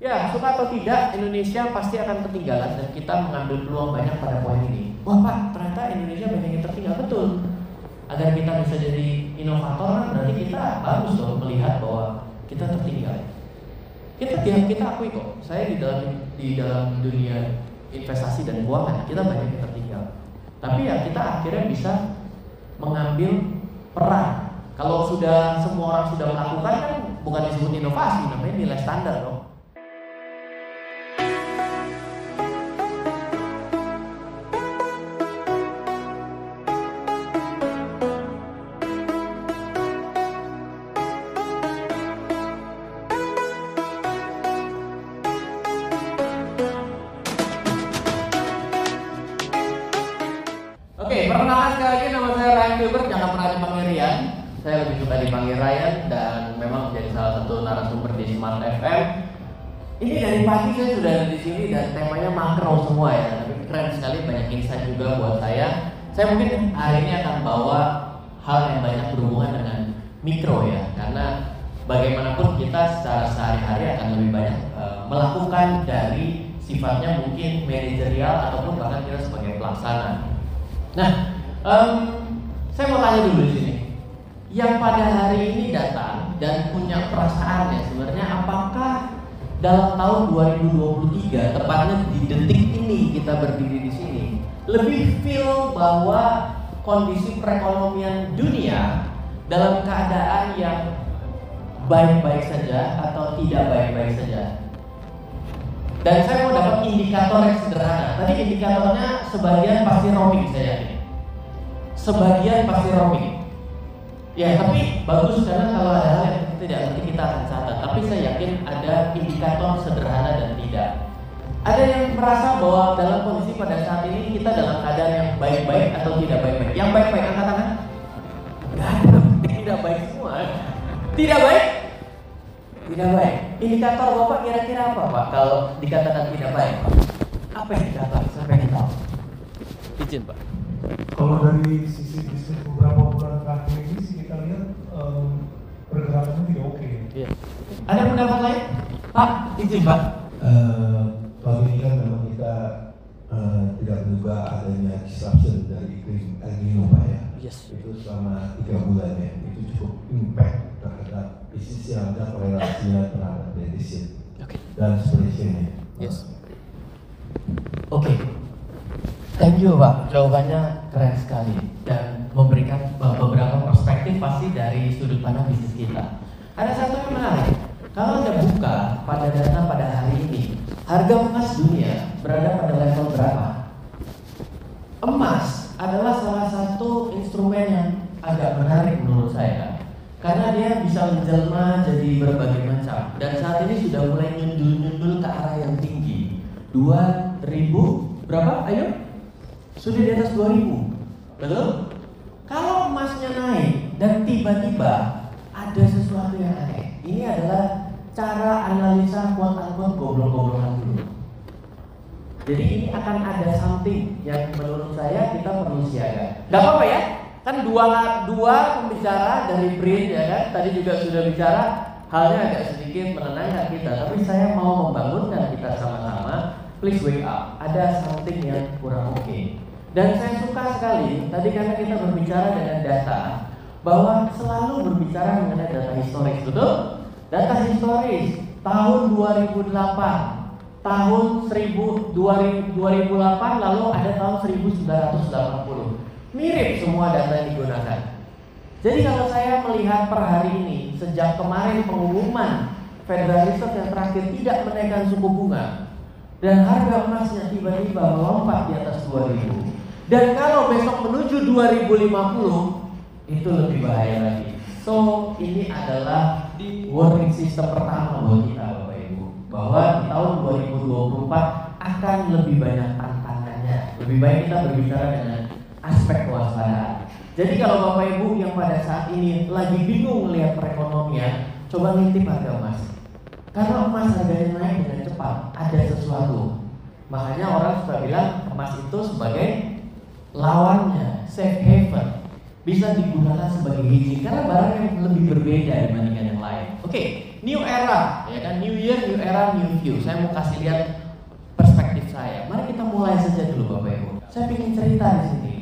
Ya, suka atau tidak, Indonesia pasti akan ketinggalan dan kita mengambil peluang banyak pada poin ini. Wah Pak, ternyata Indonesia banyak yang tertinggal betul. Agar kita bisa jadi inovator berarti kita bagus dong melihat bahwa kita tertinggal. Kita kita, kita akui kok, saya di dalam di dalam dunia investasi dan keuangan kita banyak yang tertinggal. Tapi ya kita akhirnya bisa mengambil peran. Kalau sudah semua orang sudah melakukan kan bukan disebut inovasi, namanya nilai standar dong. Ini dari pagi saya sudah di sini dan temanya makro semua ya, tapi keren sekali banyak insight juga buat saya. Saya mungkin hari ini akan bawa hal yang banyak berhubungan dengan mikro ya, karena bagaimanapun kita secara sehari-hari akan lebih banyak eh, melakukan dari sifatnya mungkin manajerial ataupun bahkan kita sebagai pelaksana. Nah, em, saya mau tanya dulu di sini. Yang pada hari ini datang dan punya perasaan ya sebenarnya apakah dalam tahun 2023 tepatnya di detik ini kita berdiri di sini lebih feel bahwa kondisi perekonomian dunia dalam keadaan yang baik-baik saja atau tidak baik-baik saja. Dan saya mau dapat indikator yang sederhana. Tadi indikatornya sebagian pasti roaming saya yakin. Sebagian pasti roaming. Ya, tapi bagus karena kalau ada hal yang tidak nanti kita akan catat. Tapi saya yakin ada indikator sederhana dan tidak. Ada yang merasa bahwa dalam kondisi pada saat ini kita dalam keadaan yang baik-baik atau tidak baik-baik. Yang baik-baik angkat tangan. Gak ada, tidak baik semua. Tidak baik? Tidak baik. Indikator Bapak kira-kira apa Pak kalau dikatakan tidak baik? Apa indikator? Sampai kita tahu. Izin Pak. Kalau dari sisi bisnis beberapa bulan terakhir pergerakannya tidak oke. Iya. Ada pendapat lain? Pak, izin Pak. Eh, tahun ini kan memang kita eh, tidak menduga adanya disruption dari iklim El Nino Pak ya. Yes. Itu selama tiga bulan ya, itu cukup impact terhadap bisnis yang ada korelasinya terhadap defisit Oke. dan seterusnya. Yes. Oke. Thank you Pak, jawabannya keren sekali dan memberikan beberapa perspektif pasti dari sudut pandang bisnis kita. Ada satu yang menarik, kalau Anda buka pada data pada hari ini, harga emas dunia berada pada level berapa? Emas adalah salah satu instrumen yang agak menarik menurut saya karena dia bisa menjelma jadi berbagai macam dan saat ini sudah mulai nyundul-nyundul ke arah yang tinggi 2000 berapa ayo sudah di atas 2000 betul kalau emasnya naik dan tiba-tiba ada sesuatu yang aneh ini adalah cara analisa kuat kuat goblok-goblokan dulu jadi ini akan ada something yang menurut saya kita perlu siaga. Gak apa-apa ya, kan dua dua pembicara dari BRIN ya kan, tadi juga sudah bicara halnya agak sedikit menenangkan kita, tapi saya mau membangunkan kita sama-sama. Please wake up. Ada something yang kurang oke. Dan saya suka sekali tadi karena kita berbicara dengan data bahwa selalu berbicara mengenai data historis, betul? Data historis tahun 2008 tahun 1000 2000 2008 lalu ada tahun 1980 mirip semua data yang digunakan. Jadi kalau saya melihat per hari ini sejak kemarin pengumuman Federal Reserve yang terakhir tidak menaikkan suku bunga dan harga emasnya tiba-tiba melompat di atas 2000 dan kalau besok menuju 2050 itu lebih bahaya lagi so ini adalah warning system pertama buat kita Bapak Ibu bahwa di tahun 2024 akan lebih banyak tantangannya. Lebih baik kita berbicara dengan aspek kewaspadaan. Jadi kalau Bapak Ibu yang pada saat ini lagi bingung melihat perekonomian, coba ngintip harga emas. Karena emas harganya naik dengan cepat, ada sesuatu. Makanya orang suka bilang emas itu sebagai lawannya, safe haven. Bisa digunakan sebagai hedging karena barang yang lebih berbeda dibandingkan yang lain. Oke, new era, ya kan? New year, new era, new view. Saya mau kasih lihat perspektif saya. Mari kita mulai saja dulu Bapak Ibu. Saya ingin cerita di sini.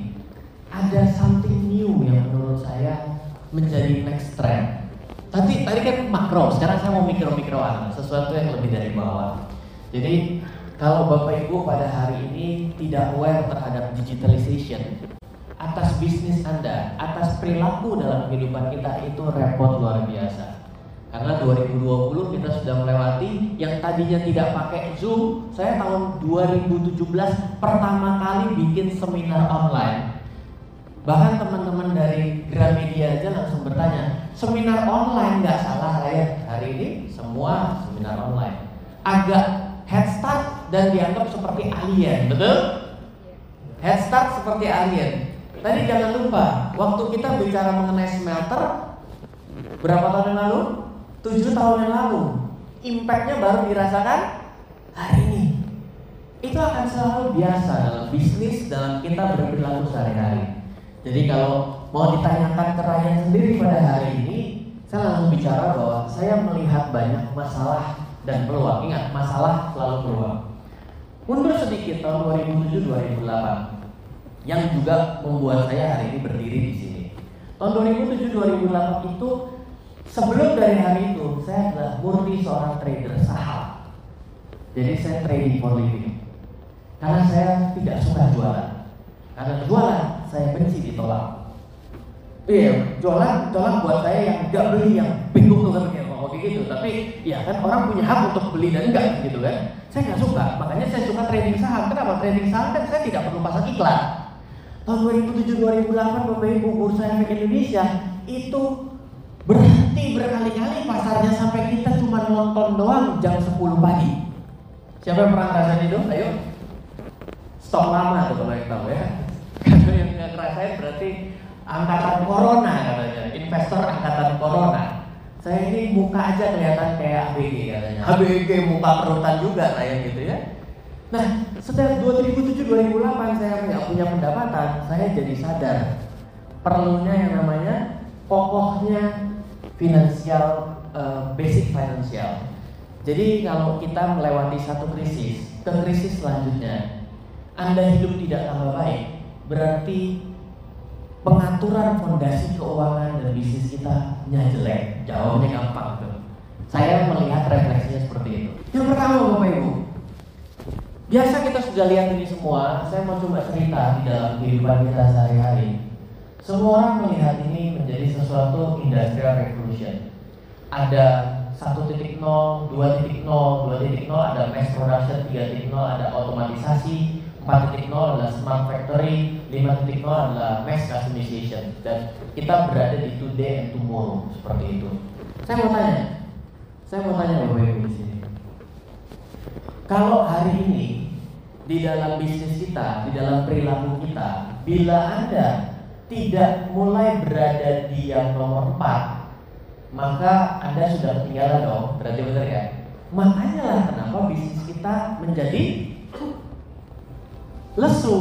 Ada something new yang menurut saya menjadi next trend. Tadi tadi kan makro, sekarang saya mau mikro-mikroan, sesuatu yang lebih dari bawah. Jadi kalau Bapak Ibu pada hari ini tidak aware terhadap digitalization, atas bisnis Anda, atas perilaku dalam kehidupan kita itu repot luar biasa. Karena 2020 kita sudah melewati yang tadinya tidak pakai Zoom, saya tahun 2017 pertama kali bikin seminar online. Bahkan teman-teman dari Gramedia aja langsung bertanya, seminar online nggak salah ya hari ini semua seminar online. Agak head start dan dianggap seperti alien, betul? Head start seperti alien. Tadi jangan lupa, waktu kita bicara mengenai smelter, berapa tahun yang lalu? Tujuh tahun yang lalu. Impactnya baru dirasakan hari ini. Itu akan selalu biasa dalam bisnis, dalam kita berperilaku sehari-hari. Jadi kalau mau ditanyakan ke Ryan sendiri pada hari ini, saya langsung bicara bahwa saya melihat banyak masalah dan peluang. Ingat, masalah selalu peluang. Mundur sedikit tahun 2007-2008 yang juga membuat saya hari ini berdiri di sini. Tahun 2007-2008 itu sebelum dari hari itu saya adalah murni seorang trader saham. Jadi saya trading for living. Karena saya tidak suka jualan. Karena jualan saya benci ditolak. Iya, jualan, jualan buat saya yang nggak beli yang bingung tuh kan kayak gitu. Tapi ya kan orang punya hak untuk beli dan enggak gitu kan. Saya nggak suka, makanya saya suka trading saham. Kenapa? Trading saham kan saya tidak perlu pasang iklan. Tahun 2007-2008 Bapak Ibu Bursa Efek Indonesia itu berhenti berkali-kali pasarnya sampai kita cuma nonton doang jam 10 pagi. Siapa yang pernah ngerasain itu? Ayo. Stok lama tuh kalau yang tahu ya. Kalau yang nggak ngerasain berarti angkatan corona katanya, investor angkatan corona. Saya ini muka aja kelihatan kayak ABG katanya. ABG muka perutan juga kayak gitu ya. Nah, setelah 2007-2008 saya nggak punya pendapatan, saya jadi sadar perlunya yang namanya pokoknya finansial, uh, basic finansial. Jadi kalau kita melewati satu krisis, ke krisis selanjutnya, Anda hidup tidak tambah baik, berarti pengaturan fondasi keuangan dan bisnis kita nya jelek. Jawabnya gampang tuh. Saya melihat refleksinya seperti itu. Yang pertama Bapak Ibu, biasa kita sudah lihat ini semua. Saya mau coba cerita di dalam kehidupan kita sehari-hari. Semua orang melihat ini menjadi sesuatu industrial revolution. Ada 1.0, 2.0, 2.0, ada mass production, 3.0, ada otomatisasi, 4.0 adalah smart factory, 5.0 adalah mass customization dan kita berada di today and tomorrow seperti itu. Saya mau tanya, saya mau tanya Bapak Ibu di sini. Kalau hari ini di dalam bisnis kita, di dalam perilaku kita, bila Anda tidak mulai berada di yang nomor 4, maka Anda sudah ketinggalan dong, berarti benar ya? Makanya lah kenapa bisnis kita menjadi lesu.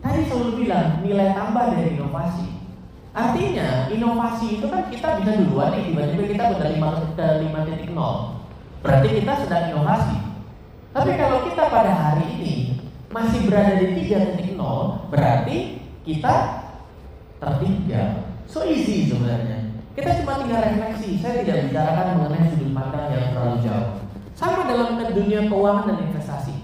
Tadi selalu bilang nilai tambah dari inovasi. Artinya inovasi itu kan kita bisa duluan nih tiba-tiba kita udah lima ke lima titik nol. Berarti kita sedang inovasi. Tapi kalau kita pada hari ini masih berada di tiga titik nol, berarti kita tertinggal. So easy sebenarnya. Kita cuma tinggal refleksi. Saya tidak bicarakan mengenai sudut pandang yang terlalu jauh. Sama dalam dunia keuangan dan investasi.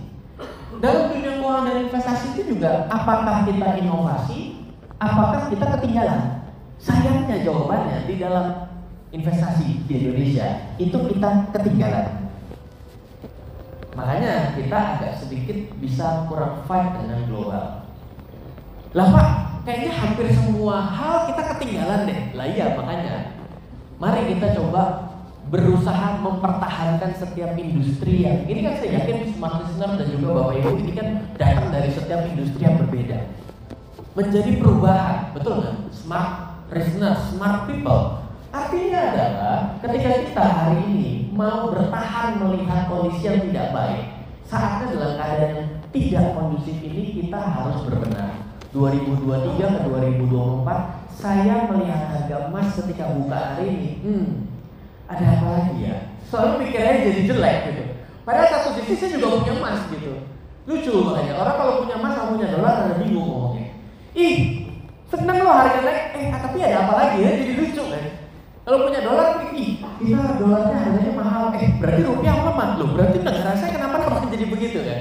Dalam dunia keuangan dan investasi itu juga apakah kita inovasi, apakah kita ketinggalan? Sayangnya jawabannya di dalam investasi di Indonesia itu kita ketinggalan. Makanya kita agak sedikit bisa kurang fight dengan global. Lah Pak, kayaknya hampir semua hal kita ketinggalan deh. Lah iya makanya. Mari kita coba berusaha mempertahankan setiap industri yang ini kan saya yakin smart listener dan juga bapak ibu ini kan datang dari setiap industri yang berbeda. Menjadi perubahan betul nggak? Smart listener smart people. Artinya adalah ketika kita hari ini mau bertahan melihat kondisi yang tidak baik saatnya dalam keadaan yang tidak kondusif ini kita harus berbenah. 2023 ke 2024 saya melihat harga emas ketika buka hari ini hmm, ada apa lagi ya? Selalu mikirnya jadi jelek gitu. Padahal satu sisi saya juga punya emas gitu. Lucu makanya orang kalau punya emas sama punya dolar ada bingung ngomongnya. Ih, seneng loh harga naik. Eh, tapi ada apa lagi ya? Jadi lucu kan. Kalau punya dolar, ih, kita dolarnya harganya mahal. Eh, berarti rupiah lemah loh. Berarti negara saya kenapa kenapa jadi begitu kan?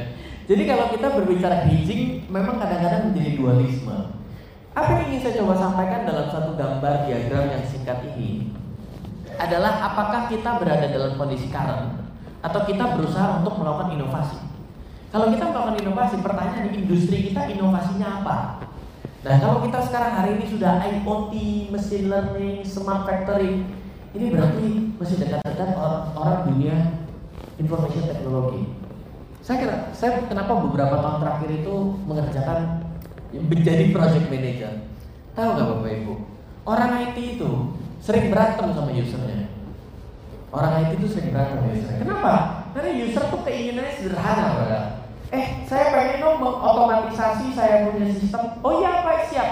Jadi kalau kita berbicara hedging, memang kadang-kadang menjadi dualisme. Apa yang ingin saya coba sampaikan dalam satu gambar diagram yang singkat ini adalah apakah kita berada dalam kondisi current atau kita berusaha untuk melakukan inovasi. Kalau kita melakukan inovasi, pertanyaan di industri kita inovasinya apa? Nah, kalau kita sekarang hari ini sudah IoT, machine learning, smart factory, ini berarti masih dekat-dekat orang, orang dunia information technology. Saya kira, saya kenapa beberapa tahun terakhir itu mengerjakan menjadi project manager. Tahu nggak Bapak Ibu? Orang IT itu sering berantem sama usernya. Orang IT itu sering berantem sama user. Kenapa? Karena user tuh keinginannya sederhana, Pak. Eh, saya pengen dong mengotomatisasi saya punya sistem. Oh iya, Pak, siap.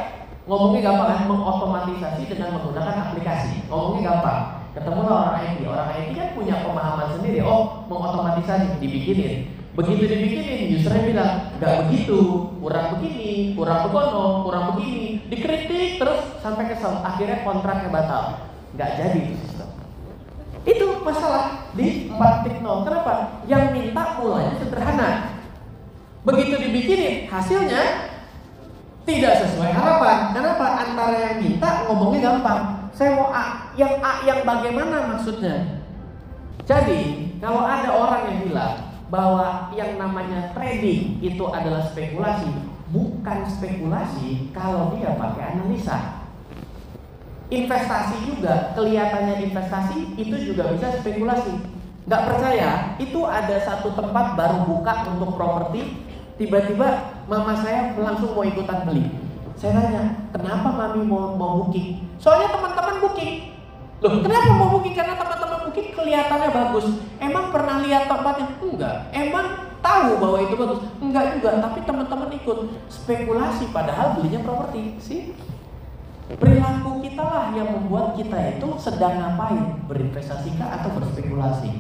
Ngomongnya gampang kan, mengotomatisasi dengan menggunakan aplikasi. Ngomongnya gampang. Ketemu orang IT, orang IT kan punya pemahaman sendiri. Oh, mengotomatisasi, dibikinin. Begitu dibikinin, usernya bilang, nggak begitu, kurang begini, kurang begono, kurang begini, dikritik terus sampai kesel. Akhirnya kontraknya batal, nggak jadi itu sistem. Itu masalah di 4.0. Kenapa? Yang minta mulanya sederhana. Begitu dibikinin, hasilnya tidak sesuai harapan. Kenapa? Antara yang minta ngomongnya gampang. Saya mau A, yang A yang bagaimana maksudnya? Jadi, kalau ada orang yang bilang bahwa yang namanya trading itu adalah spekulasi, bukan spekulasi kalau dia pakai analisa. Investasi juga, kelihatannya investasi itu juga bisa spekulasi. Nggak percaya, itu ada satu tempat baru buka untuk properti, tiba-tiba mama saya langsung mau ikutan beli. Saya tanya, kenapa mami mau, mau booking? Soalnya teman-teman booking. Loh, kenapa mau booking? Karena teman-teman booking kelihatannya bagus. Emang pernah lihat tempatnya? Enggak. Emang tahu bahwa itu bagus? Enggak juga. Tapi teman-teman ikut spekulasi padahal belinya properti. Sih? Perilaku kita lah yang membuat kita itu sedang ngapain? Berinvestasi kah atau berspekulasi?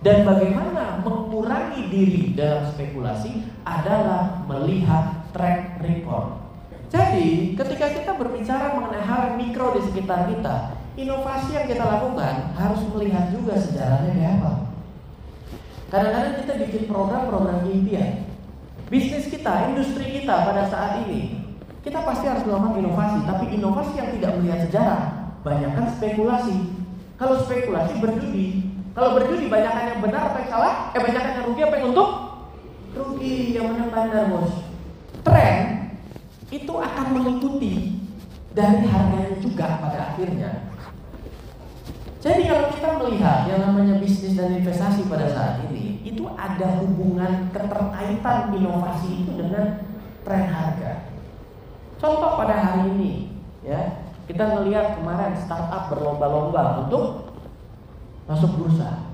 Dan bagaimana mengurangi diri dalam spekulasi adalah melihat track record. Jadi, ketika kita berbicara mengenai hal mikro di sekitar kita, inovasi yang kita lakukan harus melihat juga sejarahnya kayak apa. Kadang-kadang kita bikin program-program impian. Bisnis kita, industri kita pada saat ini, kita pasti harus melakukan inovasi, tapi inovasi yang tidak melihat sejarah, banyakkan spekulasi. Kalau spekulasi berjudi, kalau berjudi banyakkan yang benar apa yang salah? Eh banyakkan yang rugi apa yang untung? Rugi yang menang bandar bos. Tren itu akan mengikuti dari harganya juga pada akhirnya. Jadi kalau kita melihat yang namanya bisnis dan investasi pada saat ini, itu ada hubungan keterkaitan inovasi itu dengan tren harga. Contoh pada hari ini, ya kita melihat kemarin startup berlomba-lomba untuk masuk bursa.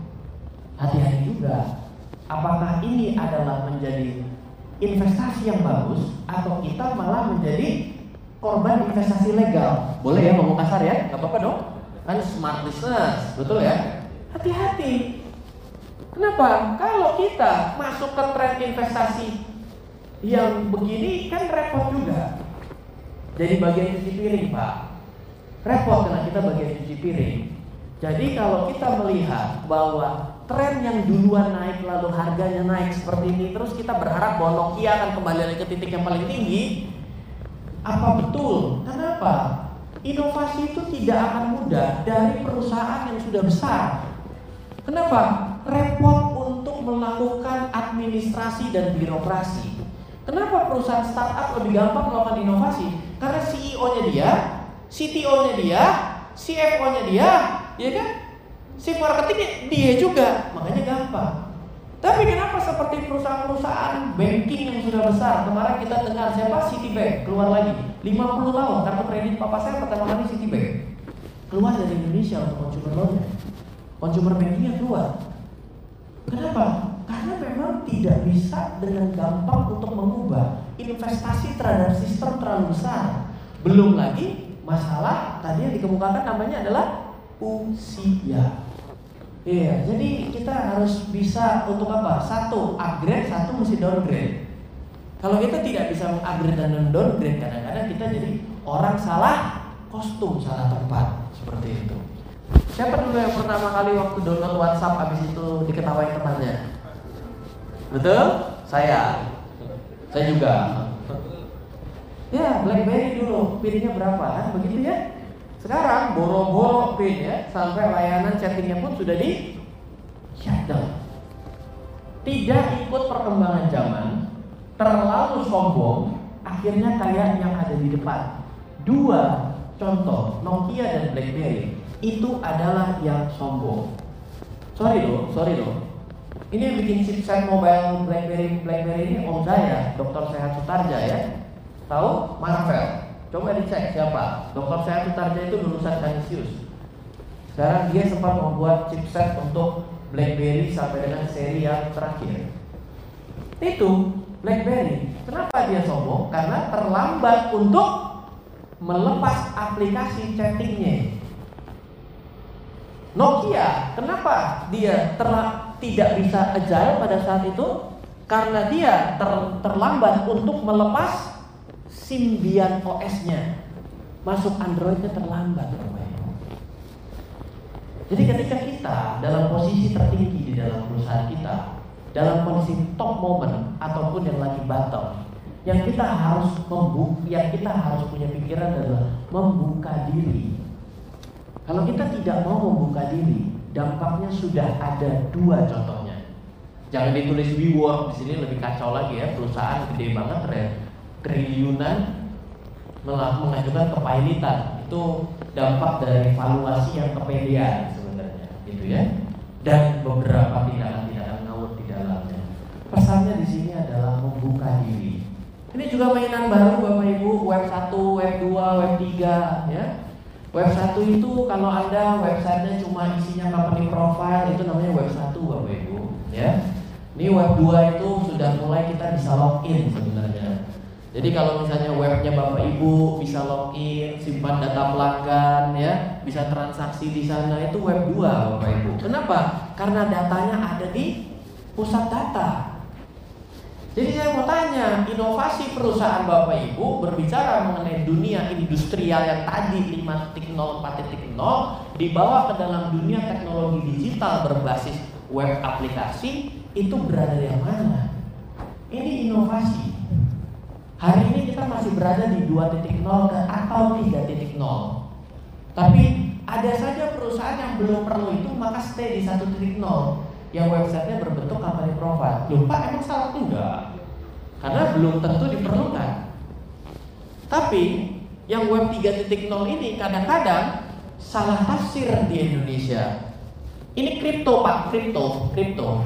Hati-hati juga. Apakah ini adalah menjadi investasi yang bagus atau kita malah menjadi korban investasi legal? Boleh ya ngomong kasar ya? Gak apa-apa dong. Kan smart business, betul ya? Hati-hati. Kenapa? Kalau kita masuk ke tren investasi yang begini kan repot juga. Jadi bagian cuci piring pak Repot karena kita bagian cuci piring Jadi kalau kita melihat bahwa tren yang duluan naik lalu harganya naik seperti ini Terus kita berharap bahwa Nokia akan kembali lagi ke titik yang paling tinggi Apa betul? Kenapa? Inovasi itu tidak akan mudah dari perusahaan yang sudah besar Kenapa? Repot untuk melakukan administrasi dan birokrasi Kenapa perusahaan startup lebih gampang melakukan inovasi? Karena CEO-nya dia, CTO-nya dia, CFO-nya dia, ya kan? Si marketingnya dia juga, makanya gampang. Tapi kenapa seperti perusahaan-perusahaan banking yang sudah besar? Kemarin kita dengar siapa Citibank keluar lagi 50 tahun kartu kredit papa saya pertama kali Citibank keluar dari Indonesia untuk consumer loan consumer bankingnya keluar. Kenapa? Karena memang tidak bisa dengan gampang untuk mengubah investasi terhadap sistem terlalu besar. Belum lagi masalah tadi yang dikemukakan namanya adalah usia. Iya, jadi kita harus bisa untuk apa? Satu, upgrade, satu mesti downgrade. Kalau kita tidak bisa mengupgrade dan downgrade, kadang-kadang kita jadi orang salah kostum, salah tempat, seperti itu. Siapa dulu yang pertama kali waktu download WhatsApp habis itu diketawain temannya? Betul? Saya. Saya juga. Ya, BlackBerry dulu, pinnya berapa kan? Begitu ya? Sekarang boro-boro pin ya, sampai layanan chattingnya pun sudah di shutdown. Tidak ikut perkembangan zaman, terlalu sombong, akhirnya kayak yang ada di depan. Dua contoh, Nokia dan BlackBerry itu adalah yang sombong. Sorry loh, sorry loh. Ini yang bikin chipset mobile BlackBerry BlackBerry ini om saya, Dr. Sehat Sutarja ya. Tahu? Marvel. Coba dicek siapa. Dr. Sehat Sutarja itu lulusan Kanisius. Sekarang dia sempat membuat chipset untuk BlackBerry sampai dengan seri yang terakhir. Itu BlackBerry. Kenapa dia sombong? Karena terlambat untuk melepas aplikasi chattingnya. Nokia, kenapa dia tidak bisa agile pada saat itu? Karena dia ter, terlambat untuk melepas Symbian OS-nya masuk Android-nya terlambat Jadi ketika kita dalam posisi tertinggi di dalam perusahaan kita, dalam kondisi top moment ataupun yang lagi battle, yang kita harus membuka, yang kita harus punya pikiran adalah membuka diri. Kalau kita tidak mau membuka diri, dampaknya sudah ada dua contohnya. Jangan ditulis WeWork di sini lebih kacau lagi ya, perusahaan gede banget ya triliunan mengajukan kepailitan itu dampak dari valuasi yang kepedean sebenarnya gitu ya dan beberapa dalamnya pesannya di sini adalah membuka diri ini juga mainan baru Bapak Ibu web 1, web 2, web 3 ya Web 1 itu kalau Anda websitenya cuma isinya company profile itu namanya web 1 Bapak Ibu ya. Ini web 2 itu sudah mulai kita bisa login sebenarnya. Jadi kalau misalnya webnya Bapak Ibu bisa login, simpan data pelanggan ya, bisa transaksi di sana itu web 2 Bapak Ibu. Kenapa? Karena datanya ada di pusat data. Jadi saya mau tanya, inovasi perusahaan Bapak Ibu berbicara mengenai dunia industrial yang tadi 5.0, 4.0 dibawa ke dalam dunia teknologi digital berbasis web aplikasi itu berada di mana? Ini inovasi. Hari ini kita masih berada di 2.0 atau 3.0. Tapi ada saja perusahaan yang belum perlu itu maka stay di 1.0 yang websitenya berbentuk company profile. Lupa emang salah enggak? Karena belum tentu diperlukan. Tapi yang web 3.0 ini kadang-kadang salah tafsir di Indonesia. Ini kripto Pak, kripto, kripto.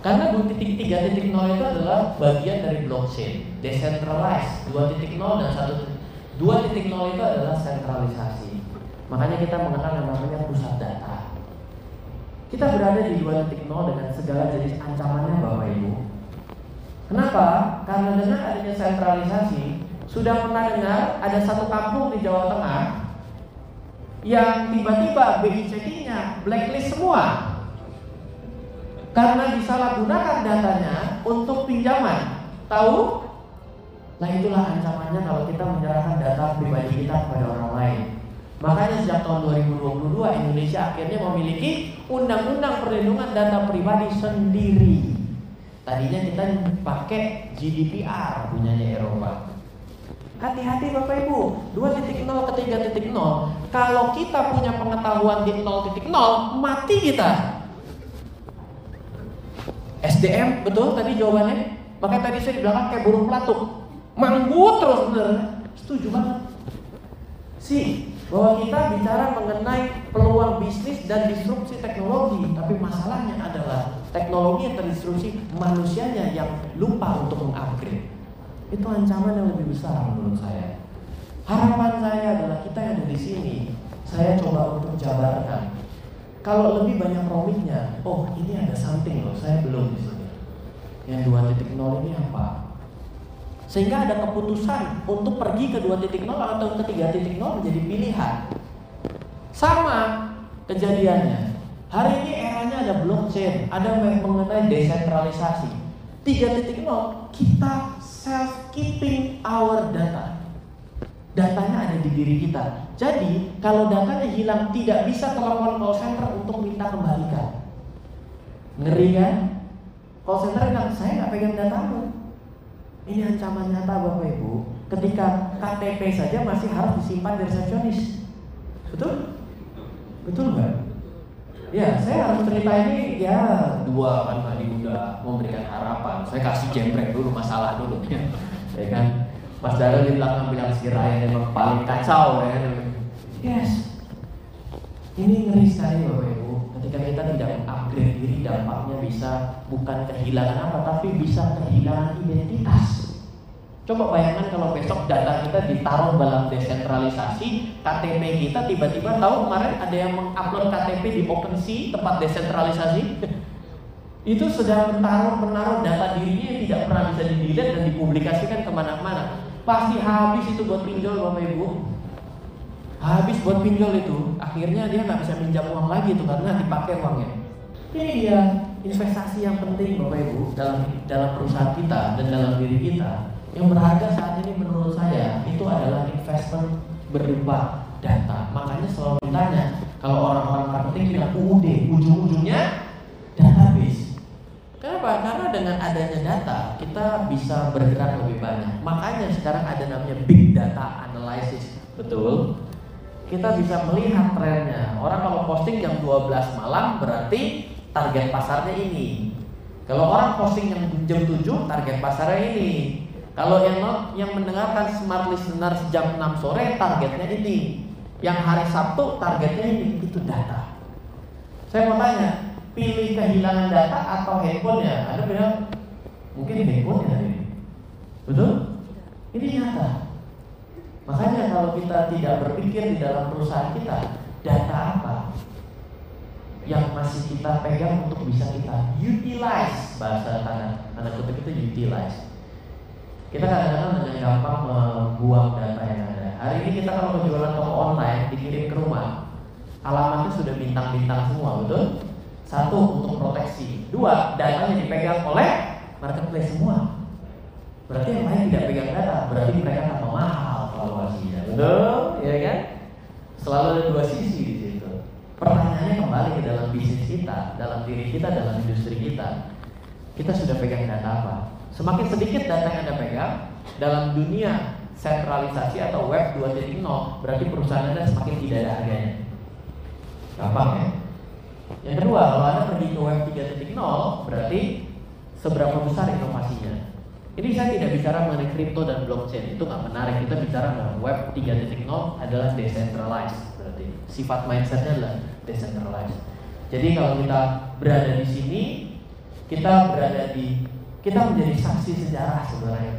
Karena 2.3.0 itu adalah bagian dari blockchain, decentralized. 2.0 dan 1 2.0 itu adalah sentralisasi. Makanya kita mengenal yang namanya pusat data. Kita berada di 2.0 dengan segala jenis ancamannya Bapak Ibu. Kenapa? Karena dengan adanya sentralisasi, sudah pernah dengar ada satu kampung di Jawa Tengah yang tiba-tiba BI checking-nya blacklist semua karena disalahgunakan datanya untuk pinjaman. Tahu? Nah itulah ancamannya kalau kita menyerahkan data pribadi kita kepada orang lain. Makanya sejak tahun 2022 Indonesia akhirnya memiliki undang-undang perlindungan data pribadi sendiri. Tadinya kita pakai GDPR punyanya Eropa. Hati-hati Bapak Ibu, 2.0 ke 3.0 Kalau kita punya pengetahuan di 0.0 Mati kita SDM betul tadi jawabannya. Makanya tadi saya di belakang kayak burung pelatuk. Manggut terus bener. Setuju banget. Si bahwa kita bicara mengenai peluang bisnis dan disrupsi teknologi, tapi masalahnya adalah teknologi yang terdisrupsi manusianya yang lupa untuk mengupgrade. Itu ancaman yang lebih besar menurut saya. Harapan saya adalah kita yang ada di sini, saya coba untuk jabarkan kalau lebih banyak rominya, oh ini ada something loh, saya belum di sini. Yang 2.0 ini apa? Sehingga ada keputusan untuk pergi ke 2.0 atau ke 3.0 menjadi pilihan. Sama kejadiannya. Hari ini eranya ada blockchain, ada mengenai desentralisasi. 3.0 kita self keeping our data. Datanya ada di diri kita. Jadi kalau datanya hilang tidak bisa telepon call center untuk minta kembalikan. Ngeri kan? Call center bilang saya nggak pegang datamu. Ini ancaman nyata Bapak Ibu. Ketika KTP saja masih harus disimpan di resepsionis. Betul? Betul nggak? Ya, saya harus cerita ini ya dua kan tadi udah memberikan harapan. Saya kasih jembrek dulu masalah dulu ya, ya kan. Mas Darul di belakang bilang si Ryan memang paling kacau ya. Yes. Ini ngeri sekali Bapak Ibu. Ketika kita tidak mengupgrade diri dampaknya bisa bukan kehilangan apa tapi bisa kehilangan identitas. Coba bayangkan kalau besok data kita ditaruh dalam desentralisasi, KTP kita tiba-tiba tahu kemarin ada yang mengupload KTP di OpenSea tempat desentralisasi. itu sedang menaruh menaruh data dirinya yang tidak pernah bisa dilihat dan dipublikasikan ke mana-mana. Pasti habis itu buat pinjol Bapak Ibu. Habis buat pinjol itu, akhirnya dia nggak bisa minjam uang lagi itu karena dipakai uangnya. Ini dia investasi yang penting Bapak Ibu dalam dalam perusahaan kita dan dalam diri kita yang berharga saat ini menurut saya itu adalah investment berupa data. Makanya selalu ditanya kalau orang-orang marketing bilang UUD, ujung-ujungnya database. Kenapa? Karena dengan adanya data kita bisa bergerak lebih banyak. Makanya sekarang ada namanya big data analysis. Betul? Kita bisa melihat trennya. Orang kalau posting jam 12 malam berarti target pasarnya ini. Kalau orang posting yang jam 7 target pasarnya ini. Kalau yang yang mendengarkan smart listener jam 6 sore targetnya ini. Yang hari Sabtu targetnya ini itu data. Saya mau tanya, pilih kehilangan data atau handphonenya? Ada bilang mungkin handphonenya ini. Betul? Ini nyata. Makanya kalau kita tidak berpikir di dalam perusahaan kita, data apa yang masih kita pegang untuk bisa kita utilize bahasa tanda tanda kutip itu utilize kita kadang-kadang dengan gampang membuang data yang ada. Hari ini kita kalau jualan toko online dikirim ke rumah, alamatnya sudah bintang-bintang semua, betul? Satu untuk proteksi, dua datanya dipegang oleh marketplace semua. Berarti yang lain tidak pegang data, berarti mereka tambah mahal valuasinya, betul? Ya kan? Selalu ada dua sisi di situ. Pertanyaannya kembali ke dalam bisnis kita, dalam diri kita, dalam industri kita. Kita sudah pegang data apa? Semakin sedikit data yang Anda pegang dalam dunia sentralisasi atau web 2.0 berarti perusahaan Anda semakin tidak ada harganya. Gampang ya? Yang kedua, kalau Anda pergi ke web 3.0 berarti seberapa besar inovasinya. Ini saya tidak bicara mengenai kripto dan blockchain, itu nggak menarik. Kita bicara bahwa web 3.0 adalah decentralized, berarti sifat mindsetnya adalah decentralized. Jadi kalau kita berada di sini, kita berada di kita menjadi saksi sejarah sebenarnya.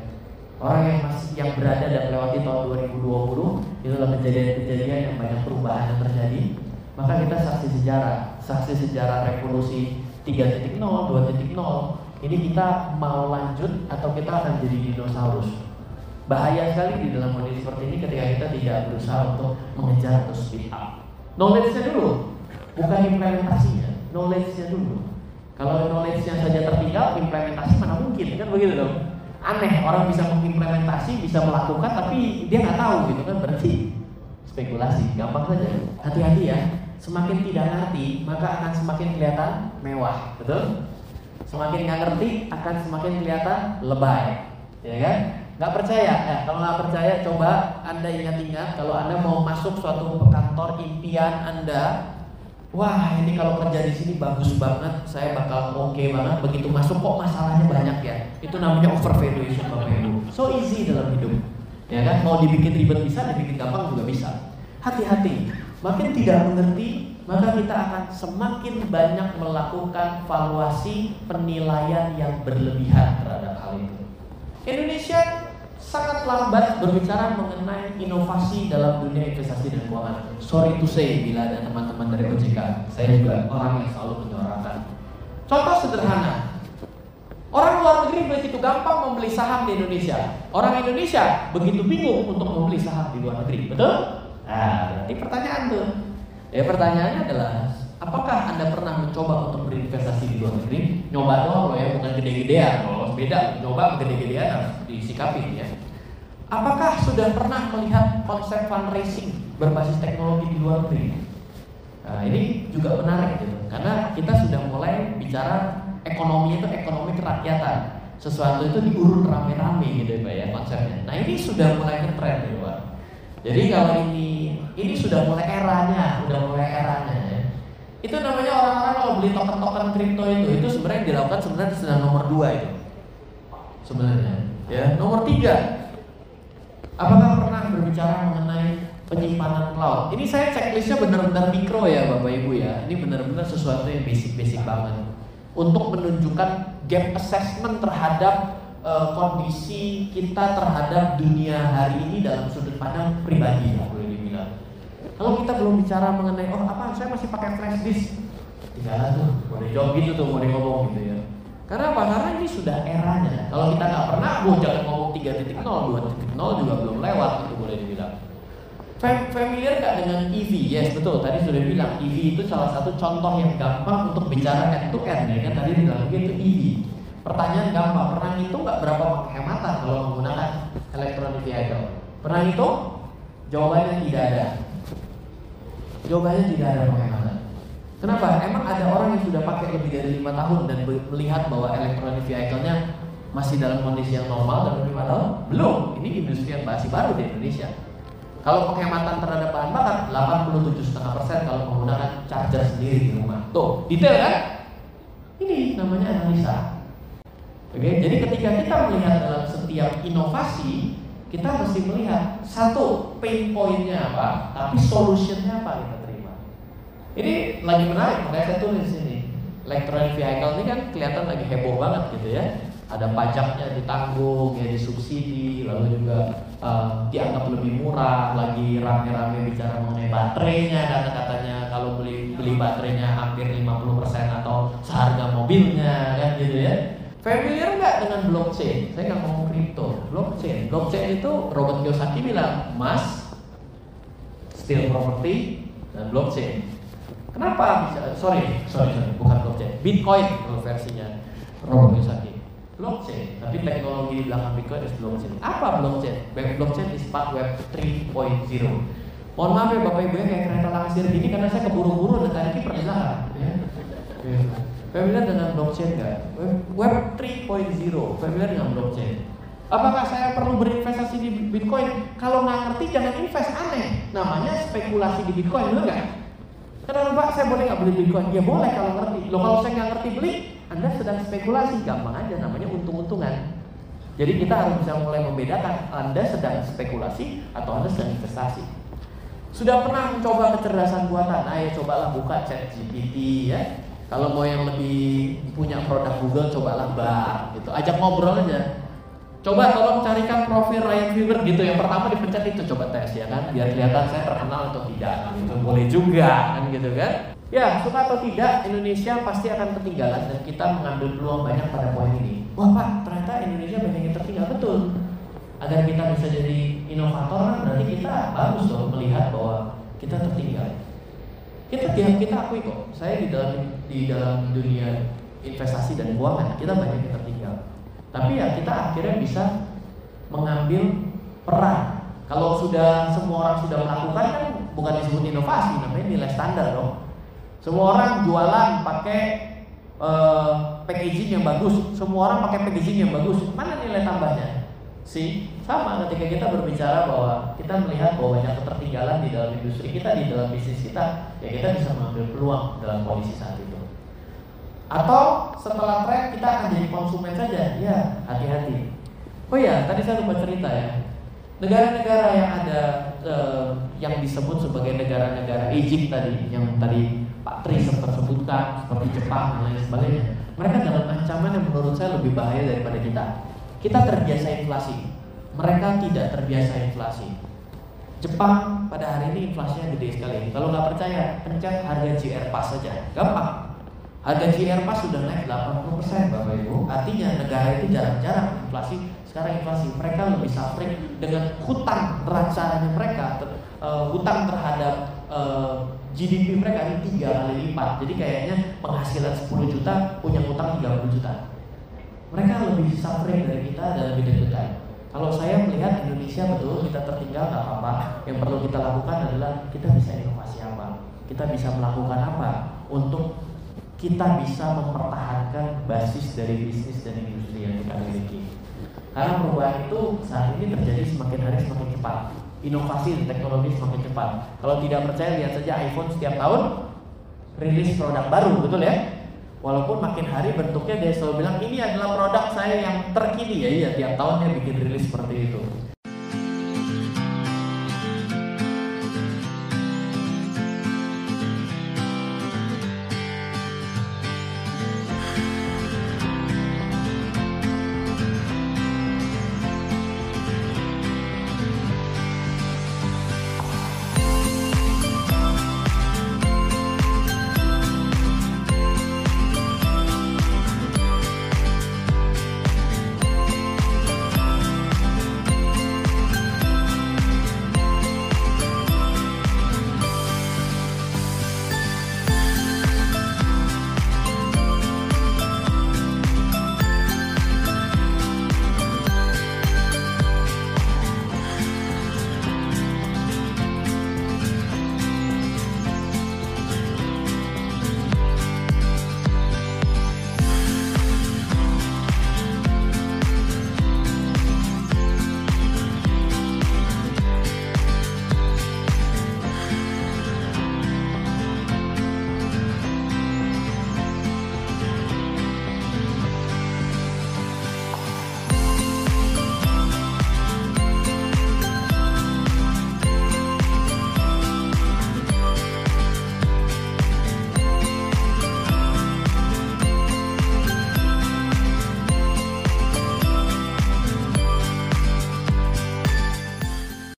Orang yang masih yang berada dan melewati tahun 2020 itu adalah kejadian-kejadian yang banyak perubahan yang terjadi. Maka kita saksi sejarah, saksi sejarah revolusi 3.0, 2.0. Ini kita mau lanjut atau kita akan jadi dinosaurus. Bahaya sekali di dalam kondisi seperti ini ketika kita tidak berusaha untuk mengejar atau speed up. Knowledge-nya dulu, bukan implementasinya. Knowledge-nya dulu. Kalau knowledge-nya saja tertinggal, implementasi mana mungkin kan begitu dong? Aneh orang bisa mengimplementasi, bisa melakukan, tapi dia nggak tahu gitu kan berarti spekulasi, gampang saja. Hati-hati ya, semakin tidak ngerti maka akan semakin kelihatan mewah, betul? Semakin nggak ngerti akan semakin kelihatan lebay, ya kan? Nggak percaya? Ya, kalau nggak percaya, coba anda ingat-ingat kalau anda mau masuk suatu kantor impian anda Wah ini kalau kerja di sini bagus banget, saya bakal oke okay banget. Begitu masuk kok masalahnya banyak ya. Itu namanya overvaluation bapak ibu. So easy dalam hidup, ya kan? Mau dibikin ribet bisa, dibikin gampang juga bisa. Hati-hati, makin tidak mengerti, maka kita akan semakin banyak melakukan valuasi penilaian yang berlebihan terhadap hal itu. Indonesia sangat lambat berbicara mengenai inovasi dalam dunia investasi dan keuangan. Sorry to say bila ada teman-teman dari OJK, saya juga orang yang selalu menyuarakan. Contoh sederhana, orang luar negeri begitu gampang membeli saham di Indonesia. Orang Indonesia begitu bingung untuk membeli saham di luar negeri, betul? Nah, berarti pertanyaan tuh. Ya pertanyaannya adalah Apakah Anda pernah mencoba untuk berinvestasi di luar negeri? Nyoba doang loh ya, bukan gede-gedean loh. Beda, nyoba gede-gedean harus disikapin ya. Apakah sudah pernah melihat konsep fundraising berbasis teknologi di luar negeri? Nah, ini juga menarik gitu, karena kita sudah mulai bicara ekonomi itu ekonomi kerakyatan. Sesuatu itu diurun rame-rame gitu ya, Pak ya konsepnya. Nah, ini sudah mulai ngetren ya, Pak. Jadi kalau ini ini sudah mulai eranya, sudah mulai eranya ya. Itu namanya orang-orang kalau beli token-token kripto itu, itu sebenarnya dilakukan sebenarnya sudah nomor dua itu. Sebenarnya, ya. Nomor tiga, apakah pernah berbicara mengenai penyimpanan cloud? Ini saya checklistnya benar-benar mikro ya Bapak Ibu ya. Ini benar-benar sesuatu yang basic-basic banget untuk menunjukkan gap assessment terhadap uh, kondisi kita terhadap dunia hari ini dalam sudut pandang pribadi ya boleh dibilang. Kalau kita belum bicara mengenai oh apa saya masih pakai flash disk, tinggal tuh boleh jawab gitu tuh boleh ngomong gitu ya. Karena apa? Karena ini sudah eranya. Kalau kita nggak pernah, bu jangan ngomong 3.0, 2.0 juga belum lewat itu boleh dibilang. Familiar nggak dengan EV? Yes betul. Tadi sudah bilang EV itu salah satu contoh yang gampang untuk bicara end to end ya kan tadi di dalam itu EV. Pertanyaan gampang. Pernah itu nggak berapa penghematan kalau menggunakan electronic vehicle? Pernah itu? Jawabannya tidak ada. Jawabannya tidak ada penghematan. Kenapa? Emang ada orang yang sudah pakai lebih dari lima tahun dan melihat bahwa electronic vehicle-nya masih dalam kondisi yang normal dalam lima tahun? Belum. Ini industri yang masih baru di Indonesia. Kalau penghematan terhadap bahan bakar 87,5% kalau menggunakan charger sendiri di rumah. Tuh, detail kan? Ini namanya analisa. Oke, jadi ketika kita melihat dalam setiap inovasi, kita mesti melihat satu pain pointnya apa, tapi solutionnya apa terima. Ini lagi menarik, makanya saya tulis ini. Electronic vehicle ini kan kelihatan lagi heboh banget gitu ya. Ada pajaknya ditanggung, ya disubsidi, lalu juga uh, dianggap lebih murah. Lagi rame-rame bicara mengenai baterainya karena katanya kalau beli beli baterainya hampir 50% atau seharga mobilnya kan gitu ya. Familiar nggak dengan blockchain? Saya nggak ngomong kripto, blockchain. Blockchain itu Robert Kiyosaki bilang emas, steel property, dan blockchain. Kenapa? Sorry, sorry, sorry, bukan blockchain. Bitcoin versinya Robert Kiyosaki. Blockchain, tapi teknologi di belakang Bitcoin is blockchain. Apa blockchain? Blockchain is part Web 3.0. Mohon maaf ya Bapak Ibu ya kayak kereta langsir gini karena saya keburu-buru dan tadi perjalanan. Ya. Familiar dengan blockchain nggak? Web 3.0, familiar dengan blockchain. Apakah saya perlu berinvestasi di Bitcoin? Kalau nggak ngerti jangan invest aneh. Namanya spekulasi di Bitcoin, benar nggak? Kenapa Pak saya boleh nggak beli Bitcoin? Ya boleh kalau ngerti. Loh kalau saya nggak ngerti beli, Anda sedang spekulasi. Gampang aja, namanya untung-untungan. Jadi kita harus bisa mulai membedakan Anda sedang spekulasi atau Anda sedang investasi. Sudah pernah mencoba kecerdasan buatan? Ayo cobalah buka chat GPT ya kalau mau yang lebih punya produk Google, cobalah bar gitu. Ajak ngobrol aja. Coba tolong carikan profil Ryan Fever gitu. Yang pertama dipencet itu coba tes ya kan, biar kelihatan saya terkenal atau tidak. Gitu. Boleh juga kan gitu kan. Ya, suka atau tidak, Indonesia pasti akan ketinggalan dan kita mengambil peluang banyak pada poin ini. Wah Pak, ternyata Indonesia banyak yang tertinggal betul. Agar kita bisa jadi inovator kan berarti kita bagus dong melihat bahwa kita tertinggal kita kita, kita akui kok saya di dalam di dalam dunia investasi dan keuangan kita banyak yang tertinggal tapi ya kita akhirnya bisa mengambil peran. Kalau sudah semua orang sudah melakukan kan bukan disebut inovasi namanya nilai standar dong. Semua orang jualan pakai uh, packaging yang bagus. Semua orang pakai packaging yang bagus. Mana nilai tambahnya? Sih sama ketika kita berbicara bahwa kita melihat bahwa banyak ketertinggalan di dalam industri kita di dalam bisnis kita ya kita bisa mengambil peluang dalam kondisi saat itu atau setelah tren kita akan jadi konsumen saja. Ya hati-hati. Oh ya tadi saya lupa cerita ya. Negara-negara yang ada eh, yang disebut sebagai negara-negara aging tadi yang tadi Pak Tri sempat sebutkan seperti Jepang dan lain sebagainya. Mereka dalam ancaman yang menurut saya lebih bahaya daripada kita. Kita terbiasa inflasi. Mereka tidak terbiasa inflasi. Jepang pada hari ini inflasinya gede sekali. Kalau nggak percaya pencet harga GR Pass saja. Gampang Harga GR Pass sudah naik 80% Bapak Ibu. Artinya negara itu jarang-jarang inflasi. Sekarang inflasi mereka lebih suffering dengan hutang neracananya mereka, uh, hutang terhadap eh, GDP mereka ini tiga kali lipat. Jadi kayaknya penghasilan 10 juta punya utang 30 juta. Mereka lebih suffering dari kita dan lebih deg-degan. Kalau saya melihat Indonesia betul kita tertinggal nggak apa-apa. Yang perlu kita lakukan adalah kita bisa inovasi apa, kita bisa melakukan apa untuk kita bisa mempertahankan basis dari bisnis dan industri yang kita miliki. Karena perubahan itu saat ini terjadi semakin hari semakin cepat. Inovasi dan teknologi semakin cepat. Kalau tidak percaya lihat saja iPhone setiap tahun rilis produk baru, betul ya? Walaupun makin hari bentuknya dia selalu bilang ini adalah produk saya yang terkini ya, iya tiap tahun dia bikin rilis seperti itu.